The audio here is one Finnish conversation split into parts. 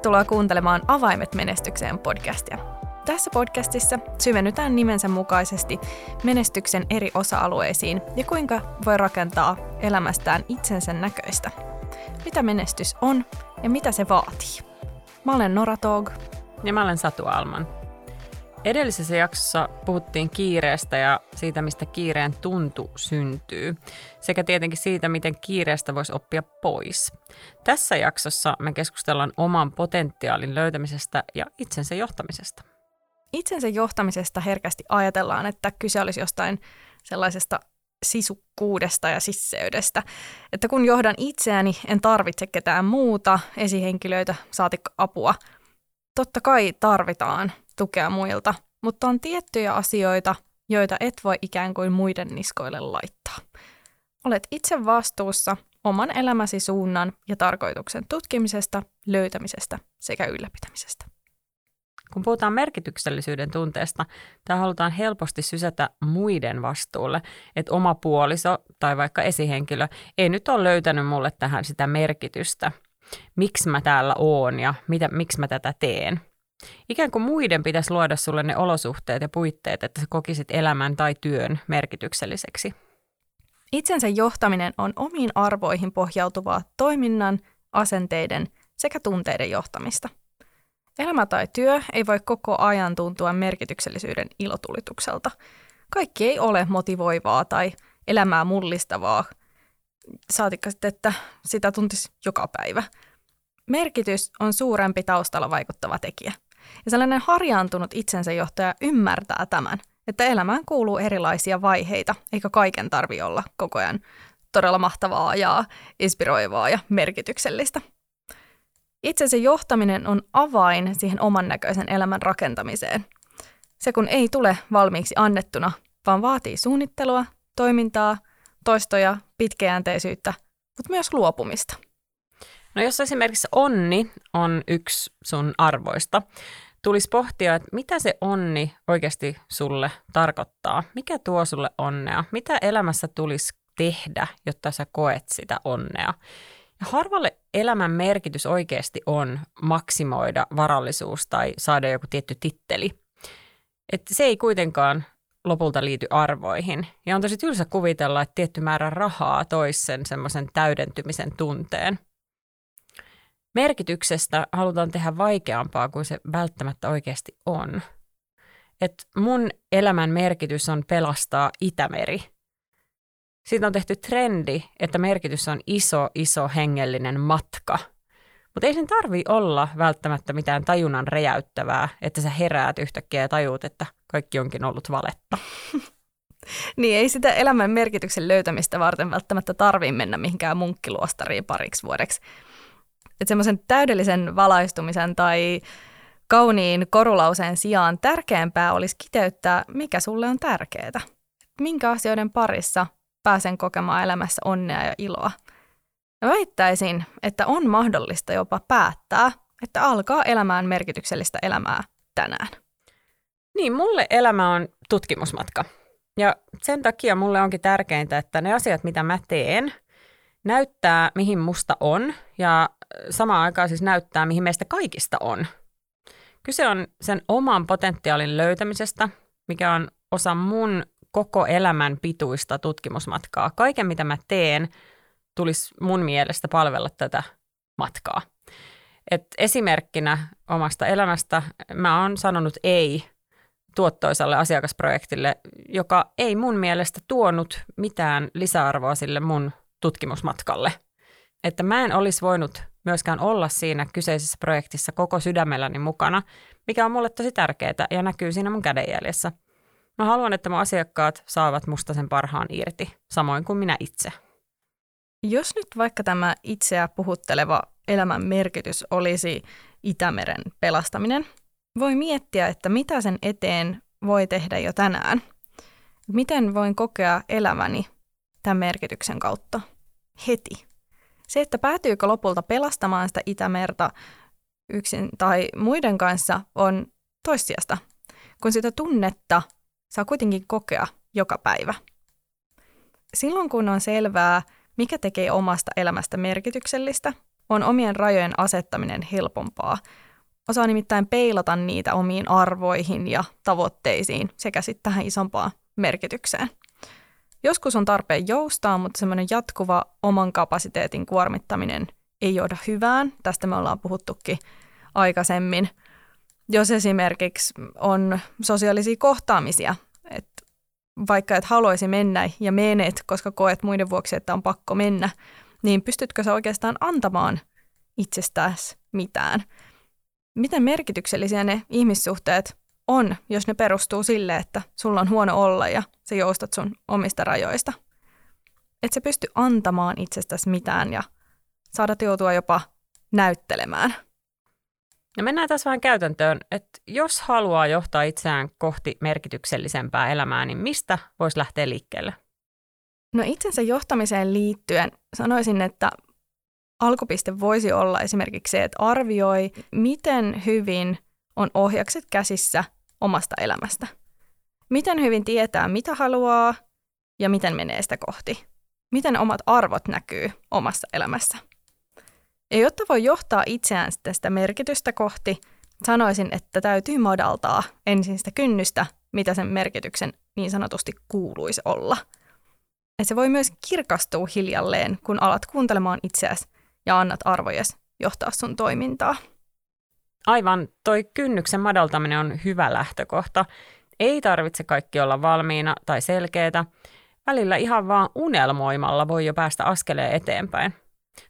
Tervetuloa kuuntelemaan Avaimet menestykseen podcastia. Tässä podcastissa syvennytään nimensä mukaisesti menestyksen eri osa-alueisiin ja kuinka voi rakentaa elämästään itsensä näköistä. Mitä menestys on ja mitä se vaatii. Mä olen Nora Tog. Ja mä olen Satu Alman. Edellisessä jaksossa puhuttiin kiireestä ja siitä, mistä kiireen tuntu syntyy, sekä tietenkin siitä, miten kiireestä voisi oppia pois. Tässä jaksossa me keskustellaan oman potentiaalin löytämisestä ja itsensä johtamisesta. Itsensä johtamisesta herkästi ajatellaan, että kyse olisi jostain sellaisesta sisukkuudesta ja sisseydestä. Että kun johdan itseäni, en tarvitse ketään muuta, esihenkilöitä, saatikka apua. Totta kai tarvitaan tukea muilta, mutta on tiettyjä asioita, joita et voi ikään kuin muiden niskoille laittaa. Olet itse vastuussa oman elämäsi suunnan ja tarkoituksen tutkimisesta, löytämisestä sekä ylläpitämisestä. Kun puhutaan merkityksellisyyden tunteesta, tämä halutaan helposti sysätä muiden vastuulle, että oma puoliso tai vaikka esihenkilö ei nyt ole löytänyt mulle tähän sitä merkitystä. Miksi mä täällä oon ja mitä, miksi mä tätä teen – Ikään kuin muiden pitäisi luoda sulle ne olosuhteet ja puitteet, että sä kokisit elämän tai työn merkitykselliseksi. Itsensä johtaminen on omiin arvoihin pohjautuvaa toiminnan, asenteiden sekä tunteiden johtamista. Elämä tai työ ei voi koko ajan tuntua merkityksellisyyden ilotulitukselta. Kaikki ei ole motivoivaa tai elämää mullistavaa, saatikka sitten, että sitä tuntisi joka päivä. Merkitys on suurempi taustalla vaikuttava tekijä – ja sellainen harjaantunut itsensä johtaja ymmärtää tämän, että elämään kuuluu erilaisia vaiheita, eikä kaiken tarvi olla koko ajan todella mahtavaa ja inspiroivaa ja merkityksellistä. Itsensä johtaminen on avain siihen oman näköisen elämän rakentamiseen. Se kun ei tule valmiiksi annettuna, vaan vaatii suunnittelua, toimintaa, toistoja, pitkäjänteisyyttä, mutta myös luopumista – No jos esimerkiksi onni on yksi sun arvoista, tulisi pohtia, että mitä se onni oikeasti sulle tarkoittaa. Mikä tuo sulle onnea? Mitä elämässä tulisi tehdä, jotta sä koet sitä onnea? Ja harvalle elämän merkitys oikeasti on maksimoida varallisuus tai saada joku tietty titteli. Et se ei kuitenkaan lopulta liity arvoihin. Ja on tosi tylsä kuvitella, että tietty määrä rahaa toisi sen semmoisen täydentymisen tunteen – merkityksestä halutaan tehdä vaikeampaa kuin se välttämättä oikeasti on. Et mun elämän merkitys on pelastaa Itämeri. Siitä on tehty trendi, että merkitys on iso, iso hengellinen matka. Mutta ei sen tarvi olla välttämättä mitään tajunnan räjäyttävää, että sä heräät yhtäkkiä ja tajuut, että kaikki onkin ollut valetta. niin, ei sitä elämän merkityksen löytämistä varten välttämättä tarvii mennä mihinkään munkkiluostariin pariksi vuodeksi että semmoisen täydellisen valaistumisen tai kauniin korulauseen sijaan tärkeämpää olisi kiteyttää, mikä sulle on tärkeää. Minkä asioiden parissa pääsen kokemaan elämässä onnea ja iloa. Ja väittäisin, että on mahdollista jopa päättää, että alkaa elämään merkityksellistä elämää tänään. Niin, mulle elämä on tutkimusmatka. Ja sen takia mulle onkin tärkeintä, että ne asiat, mitä mä teen, näyttää, mihin musta on ja samaan aikaan siis näyttää, mihin meistä kaikista on. Kyse on sen oman potentiaalin löytämisestä, mikä on osa mun koko elämän pituista tutkimusmatkaa. Kaiken, mitä mä teen, tulisi mun mielestä palvella tätä matkaa. Et esimerkkinä omasta elämästä mä oon sanonut ei tuottoisalle asiakasprojektille, joka ei mun mielestä tuonut mitään lisäarvoa sille mun tutkimusmatkalle. Että mä en olisi voinut myöskään olla siinä kyseisessä projektissa koko sydämelläni mukana, mikä on mulle tosi tärkeää ja näkyy siinä mun kädenjäljessä. Mä haluan, että mun asiakkaat saavat musta sen parhaan irti, samoin kuin minä itse. Jos nyt vaikka tämä itseä puhutteleva elämän merkitys olisi Itämeren pelastaminen, voi miettiä, että mitä sen eteen voi tehdä jo tänään. Miten voin kokea elämäni tämän merkityksen kautta heti? Se, että päätyykö lopulta pelastamaan sitä Itämerta yksin tai muiden kanssa, on toissijasta, kun sitä tunnetta saa kuitenkin kokea joka päivä. Silloin kun on selvää, mikä tekee omasta elämästä merkityksellistä, on omien rajojen asettaminen helpompaa. Osaa nimittäin peilata niitä omiin arvoihin ja tavoitteisiin sekä sitten tähän isompaan merkitykseen. Joskus on tarpeen joustaa, mutta semmoinen jatkuva oman kapasiteetin kuormittaminen ei johda hyvään. Tästä me ollaan puhuttukin aikaisemmin. Jos esimerkiksi on sosiaalisia kohtaamisia, että vaikka et haluaisi mennä ja menet, koska koet muiden vuoksi, että on pakko mennä, niin pystytkö sä oikeastaan antamaan itsestäsi mitään? Miten merkityksellisiä ne ihmissuhteet on, jos ne perustuu sille, että sulla on huono olla ja sä joustat sun omista rajoista? Et sä pysty antamaan itsestäsi mitään ja saada joutua jopa näyttelemään. No mennään tässä vähän käytäntöön, että jos haluaa johtaa itseään kohti merkityksellisempää elämää, niin mistä voisi lähteä liikkeelle? No itsensä johtamiseen liittyen sanoisin, että alkupiste voisi olla esimerkiksi se, että arvioi, miten hyvin on ohjakset käsissä omasta elämästä. Miten hyvin tietää, mitä haluaa ja miten menee sitä kohti. Miten omat arvot näkyy omassa elämässä. Ja jotta voi johtaa itseään sitten sitä merkitystä kohti, sanoisin, että täytyy madaltaa ensin sitä kynnystä, mitä sen merkityksen niin sanotusti kuuluisi olla. Et se voi myös kirkastua hiljalleen, kun alat kuuntelemaan itseäsi ja annat arvojes johtaa sun toimintaa. Aivan, toi kynnyksen madaltaminen on hyvä lähtökohta. Ei tarvitse kaikki olla valmiina tai selkeitä. Välillä ihan vaan unelmoimalla voi jo päästä askeleen eteenpäin.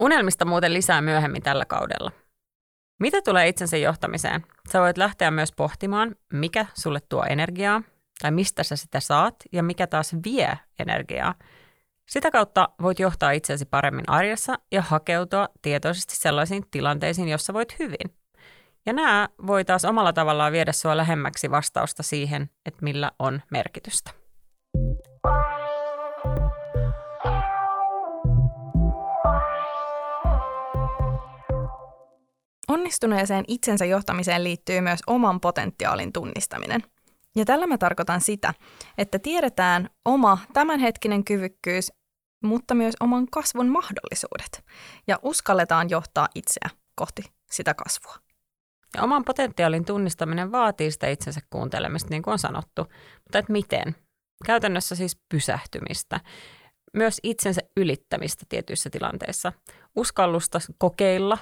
Unelmista muuten lisää myöhemmin tällä kaudella. Mitä tulee itsensä johtamiseen? Sä voit lähteä myös pohtimaan, mikä sulle tuo energiaa, tai mistä sä sitä saat, ja mikä taas vie energiaa. Sitä kautta voit johtaa itsesi paremmin arjessa ja hakeutua tietoisesti sellaisiin tilanteisiin, jossa voit hyvin. Ja nämä voi taas omalla tavallaan viedä sua lähemmäksi vastausta siihen, että millä on merkitystä. Onnistuneeseen itsensä johtamiseen liittyy myös oman potentiaalin tunnistaminen. Ja tällä mä tarkoitan sitä, että tiedetään oma tämänhetkinen kyvykkyys, mutta myös oman kasvun mahdollisuudet. Ja uskalletaan johtaa itseä kohti sitä kasvua. Ja oman potentiaalin tunnistaminen vaatii sitä itsensä kuuntelemista, niin kuin on sanottu. Mutta et miten? Käytännössä siis pysähtymistä. Myös itsensä ylittämistä tietyissä tilanteissa. Uskallusta kokeilla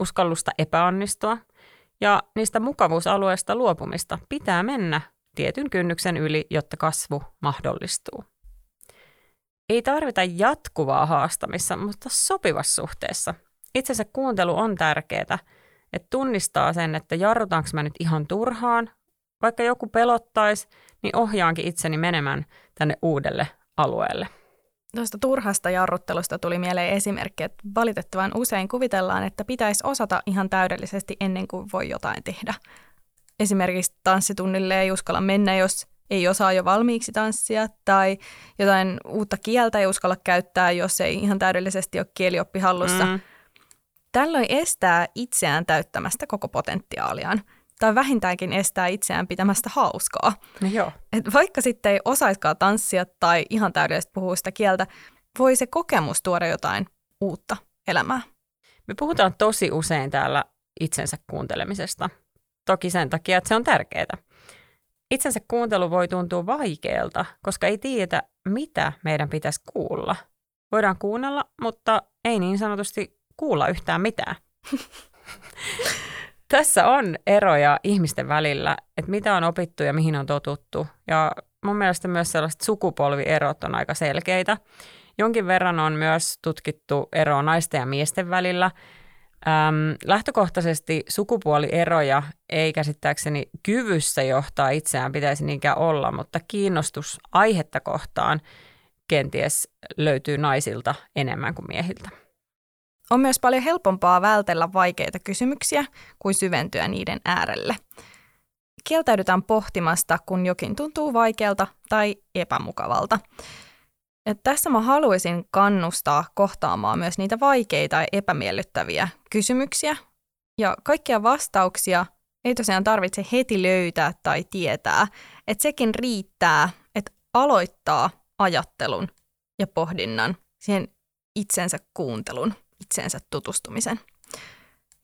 uskallusta epäonnistua ja niistä mukavuusalueista luopumista pitää mennä tietyn kynnyksen yli, jotta kasvu mahdollistuu. Ei tarvita jatkuvaa haastamista, mutta sopivassa suhteessa. Itsensä kuuntelu on tärkeää, että tunnistaa sen, että jarrutaanko mä nyt ihan turhaan, vaikka joku pelottaisi, niin ohjaankin itseni menemään tänne uudelle alueelle. Tuosta turhasta jarruttelusta tuli mieleen esimerkki, että valitettavan usein kuvitellaan, että pitäisi osata ihan täydellisesti ennen kuin voi jotain tehdä. Esimerkiksi tanssitunnille ei uskalla mennä, jos ei osaa jo valmiiksi tanssia, tai jotain uutta kieltä ei uskalla käyttää, jos ei ihan täydellisesti ole kielioppi hallussa. Mm. Tällöin estää itseään täyttämästä koko potentiaaliaan tai vähintäänkin estää itseään pitämästä hauskaa. No joo. Et vaikka sitten ei osaiskaan tanssia tai ihan täydellisesti puhua sitä kieltä, voi se kokemus tuoda jotain uutta elämää. Me puhutaan tosi usein täällä itsensä kuuntelemisesta. Toki sen takia, että se on tärkeää. Itsensä kuuntelu voi tuntua vaikealta, koska ei tiedä, mitä meidän pitäisi kuulla. Voidaan kuunnella, mutta ei niin sanotusti kuulla yhtään mitään. Tässä on eroja ihmisten välillä, että mitä on opittu ja mihin on totuttu. Ja mun mielestä myös sellaiset sukupolvierot on aika selkeitä. Jonkin verran on myös tutkittu eroa naisten ja miesten välillä. Äm, lähtökohtaisesti sukupuolieroja ei käsittääkseni kyvyssä johtaa itseään pitäisi niinkään olla, mutta kiinnostus aihetta kohtaan kenties löytyy naisilta enemmän kuin miehiltä. On myös paljon helpompaa vältellä vaikeita kysymyksiä kuin syventyä niiden äärelle. Kieltäydytään pohtimasta, kun jokin tuntuu vaikealta tai epämukavalta. Ja tässä mä haluaisin kannustaa kohtaamaan myös niitä vaikeita ja epämiellyttäviä kysymyksiä. Ja kaikkia vastauksia ei tosiaan tarvitse heti löytää tai tietää. Että sekin riittää, että aloittaa ajattelun ja pohdinnan, siihen itsensä kuuntelun itseensä tutustumisen.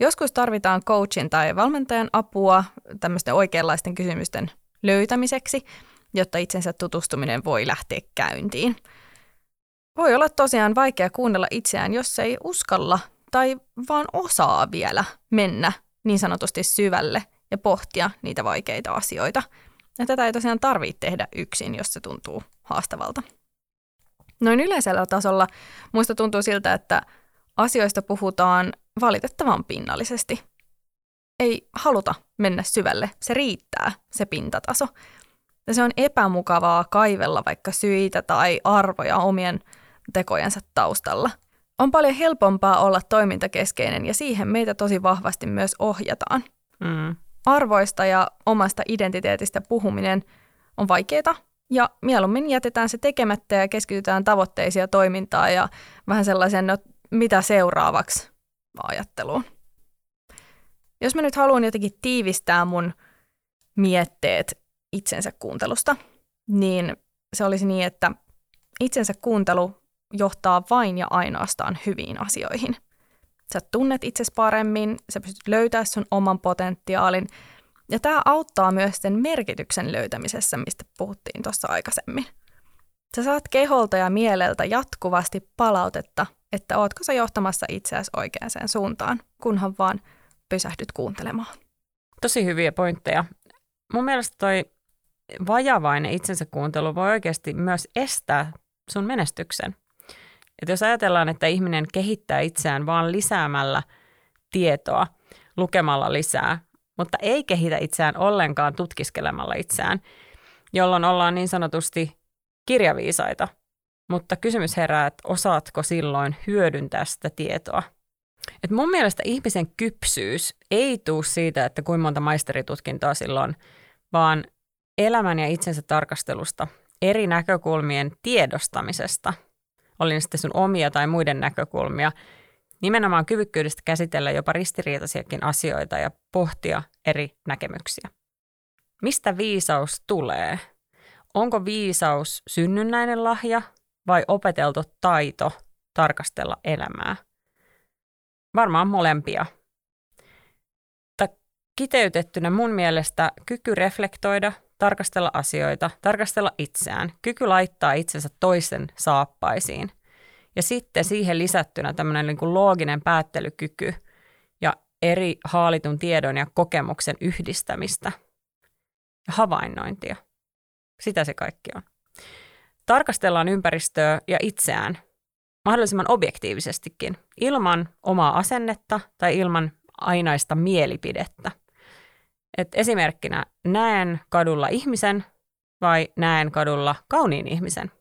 Joskus tarvitaan coachin tai valmentajan apua tämmöisten oikeanlaisten kysymysten löytämiseksi, jotta itsensä tutustuminen voi lähteä käyntiin. Voi olla tosiaan vaikea kuunnella itseään, jos ei uskalla tai vaan osaa vielä mennä niin sanotusti syvälle ja pohtia niitä vaikeita asioita. Ja tätä ei tosiaan tarvitse tehdä yksin, jos se tuntuu haastavalta. Noin yleisellä tasolla muista tuntuu siltä, että asioista puhutaan valitettavan pinnallisesti. Ei haluta mennä syvälle, se riittää, se pintataso. Ja se on epämukavaa kaivella vaikka syitä tai arvoja omien tekojensa taustalla. On paljon helpompaa olla toimintakeskeinen ja siihen meitä tosi vahvasti myös ohjataan. Mm. Arvoista ja omasta identiteetistä puhuminen on vaikeaa ja mieluummin jätetään se tekemättä ja keskitytään tavoitteisiin ja toimintaan ja vähän sellaisen, no, mitä seuraavaksi ajatteluun. Jos mä nyt haluan jotenkin tiivistää mun mietteet itsensä kuuntelusta, niin se olisi niin, että itsensä kuuntelu johtaa vain ja ainoastaan hyviin asioihin. Sä tunnet itsesi paremmin, sä pystyt löytämään sun oman potentiaalin, ja tämä auttaa myös sen merkityksen löytämisessä, mistä puhuttiin tuossa aikaisemmin. Sä saat keholta ja mieleltä jatkuvasti palautetta, että ootko sä johtamassa itseäsi oikeaan suuntaan, kunhan vaan pysähdyt kuuntelemaan. Tosi hyviä pointteja. Mun mielestä toi vajavainen itsensä kuuntelu voi oikeasti myös estää sun menestyksen. Et jos ajatellaan, että ihminen kehittää itseään vaan lisäämällä tietoa, lukemalla lisää, mutta ei kehitä itseään ollenkaan tutkiskelemalla itseään, jolloin ollaan niin sanotusti kirjaviisaita. Mutta kysymys herää, että osaatko silloin hyödyntää sitä tietoa? Et mun mielestä ihmisen kypsyys ei tule siitä, että kuinka monta maisteritutkintoa silloin, vaan elämän ja itsensä tarkastelusta, eri näkökulmien tiedostamisesta, oli ne sitten sun omia tai muiden näkökulmia, nimenomaan kyvykkyydestä käsitellä jopa ristiriitaisiakin asioita ja pohtia eri näkemyksiä. Mistä viisaus tulee? Onko viisaus synnynnäinen lahja vai opeteltu taito tarkastella elämää? Varmaan molempia. Tai kiteytettynä mun mielestä kyky reflektoida, tarkastella asioita, tarkastella itseään, kyky laittaa itsensä toisen saappaisiin – ja sitten siihen lisättynä tämmöinen niin kuin looginen päättelykyky ja eri haalitun tiedon ja kokemuksen yhdistämistä ja havainnointia. Sitä se kaikki on. Tarkastellaan ympäristöä ja itseään mahdollisimman objektiivisestikin, ilman omaa asennetta tai ilman ainaista mielipidettä. Et esimerkkinä näen kadulla ihmisen vai näen kadulla kauniin ihmisen –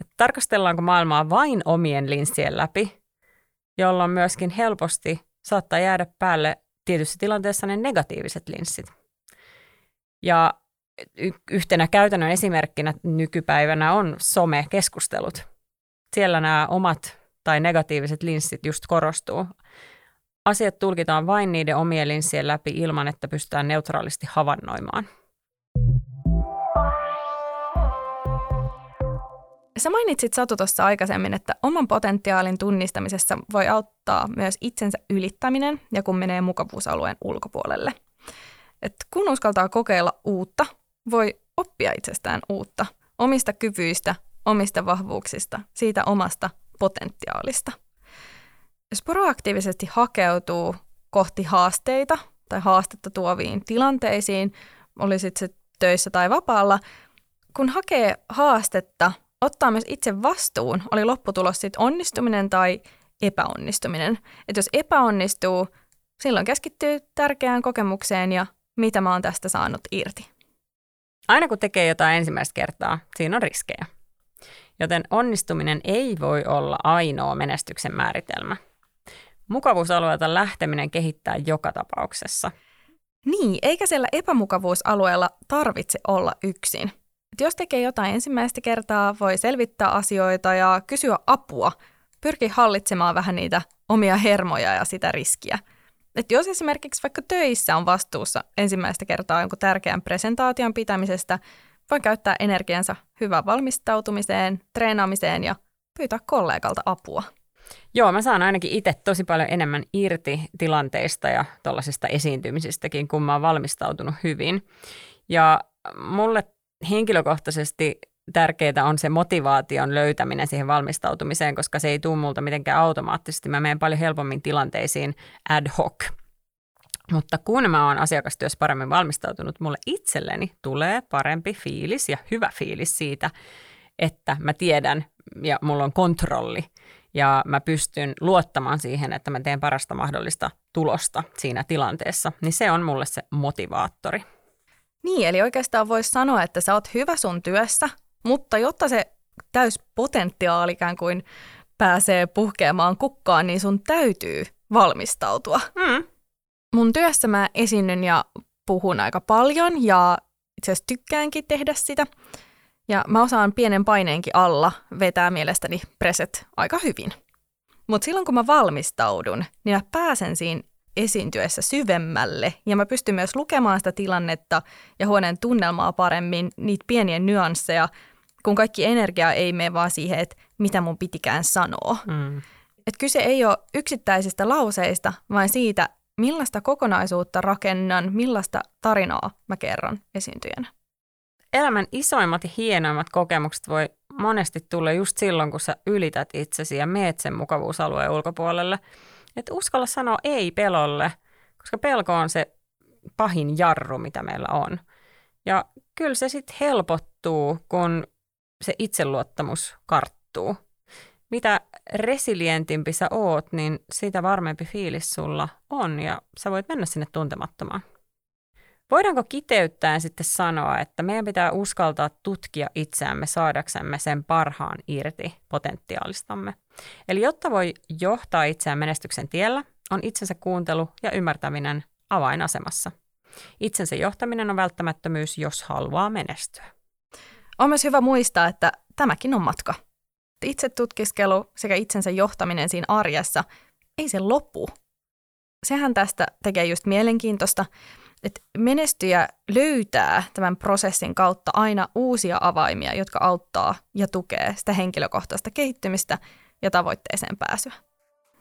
että tarkastellaanko maailmaa vain omien linssien läpi, jolloin myöskin helposti saattaa jäädä päälle tietyssä tilanteessa ne negatiiviset linssit. Ja yhtenä käytännön esimerkkinä nykypäivänä on some-keskustelut. Siellä nämä omat tai negatiiviset linssit just korostuu. Asiat tulkitaan vain niiden omien linssien läpi ilman, että pystytään neutraalisti havainnoimaan. Sä mainitsit Satu tuossa aikaisemmin, että oman potentiaalin tunnistamisessa voi auttaa myös itsensä ylittäminen ja kun menee mukavuusalueen ulkopuolelle. Et kun uskaltaa kokeilla uutta, voi oppia itsestään uutta, omista kyvyistä, omista vahvuuksista, siitä omasta potentiaalista. Jos proaktiivisesti hakeutuu kohti haasteita tai haastetta tuoviin tilanteisiin, olisit se töissä tai vapaalla, kun hakee haastetta – ottaa myös itse vastuun, oli lopputulos sitten onnistuminen tai epäonnistuminen. Että jos epäonnistuu, silloin keskittyy tärkeään kokemukseen ja mitä mä oon tästä saanut irti. Aina kun tekee jotain ensimmäistä kertaa, siinä on riskejä. Joten onnistuminen ei voi olla ainoa menestyksen määritelmä. Mukavuusalueelta lähteminen kehittää joka tapauksessa. Niin, eikä siellä epämukavuusalueella tarvitse olla yksin. Et jos tekee jotain ensimmäistä kertaa, voi selvittää asioita ja kysyä apua, pyrki hallitsemaan vähän niitä omia hermoja ja sitä riskiä. Et jos esimerkiksi vaikka töissä on vastuussa ensimmäistä kertaa jonkun tärkeän presentaation pitämisestä, voi käyttää energiansa hyvään valmistautumiseen, treenaamiseen ja pyytää kollegalta apua. Joo, mä saan ainakin itse tosi paljon enemmän irti tilanteista ja tuollaisista esiintymisistäkin, kun mä oon valmistautunut hyvin. Ja mulle henkilökohtaisesti tärkeää on se motivaation löytäminen siihen valmistautumiseen, koska se ei tule multa mitenkään automaattisesti. Mä menen paljon helpommin tilanteisiin ad hoc. Mutta kun mä oon asiakastyössä paremmin valmistautunut, mulle itselleni tulee parempi fiilis ja hyvä fiilis siitä, että mä tiedän ja mulla on kontrolli ja mä pystyn luottamaan siihen, että mä teen parasta mahdollista tulosta siinä tilanteessa, niin se on mulle se motivaattori. Niin, eli oikeastaan voisi sanoa, että sä oot hyvä sun työssä, mutta jotta se täyspotentiaali ikään kuin pääsee puhkeamaan kukkaan, niin sun täytyy valmistautua. Mm. Mun työssä mä esinnyn ja puhun aika paljon ja itse asiassa tykkäänkin tehdä sitä. Ja mä osaan pienen paineenkin alla vetää mielestäni preset aika hyvin. Mutta silloin kun mä valmistaudun, niin mä pääsen siinä esiintyessä syvemmälle ja mä pystyn myös lukemaan sitä tilannetta ja huoneen tunnelmaa paremmin, niitä pieniä nyansseja, kun kaikki energia ei mene vaan siihen, että mitä mun pitikään sanoa. Mm. Et kyse ei ole yksittäisistä lauseista, vaan siitä, millaista kokonaisuutta rakennan, millaista tarinaa mä kerron esiintyjänä. Elämän isoimmat ja hienoimmat kokemukset voi monesti tulla just silloin, kun sä ylität itsesi ja meet sen mukavuusalueen ulkopuolelle. Että uskalla sanoa ei pelolle, koska pelko on se pahin jarru, mitä meillä on. Ja kyllä se sitten helpottuu, kun se itseluottamus karttuu. Mitä resilientimpi sä oot, niin sitä varmempi fiilis sulla on ja sä voit mennä sinne tuntemattomaan. Voidaanko kiteyttäen sitten sanoa, että meidän pitää uskaltaa tutkia itseämme saadaksemme sen parhaan irti potentiaalistamme? Eli jotta voi johtaa itseään menestyksen tiellä, on itsensä kuuntelu ja ymmärtäminen avainasemassa. Itsensä johtaminen on välttämättömyys, jos haluaa menestyä. On myös hyvä muistaa, että tämäkin on matka. Itse tutkiskelu sekä itsensä johtaminen siinä arjessa, ei se lopu. Sehän tästä tekee just mielenkiintoista, että menestyjä löytää tämän prosessin kautta aina uusia avaimia, jotka auttaa ja tukee sitä henkilökohtaista kehittymistä ja tavoitteeseen pääsyä.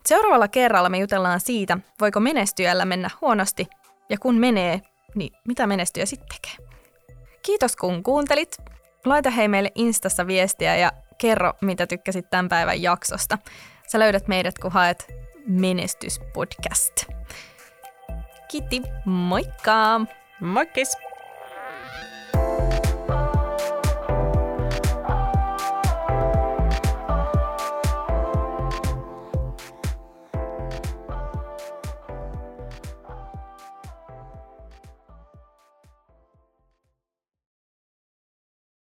Seuraavalla kerralla me jutellaan siitä, voiko menestyjällä mennä huonosti, ja kun menee, niin mitä menestyjä sitten tekee. Kiitos kun kuuntelit. Laita hei meille Instassa viestiä ja kerro, mitä tykkäsit tämän päivän jaksosta. Sä löydät meidät, kun haet Menestyspodcast. Kiitti, moikka! Moikkis!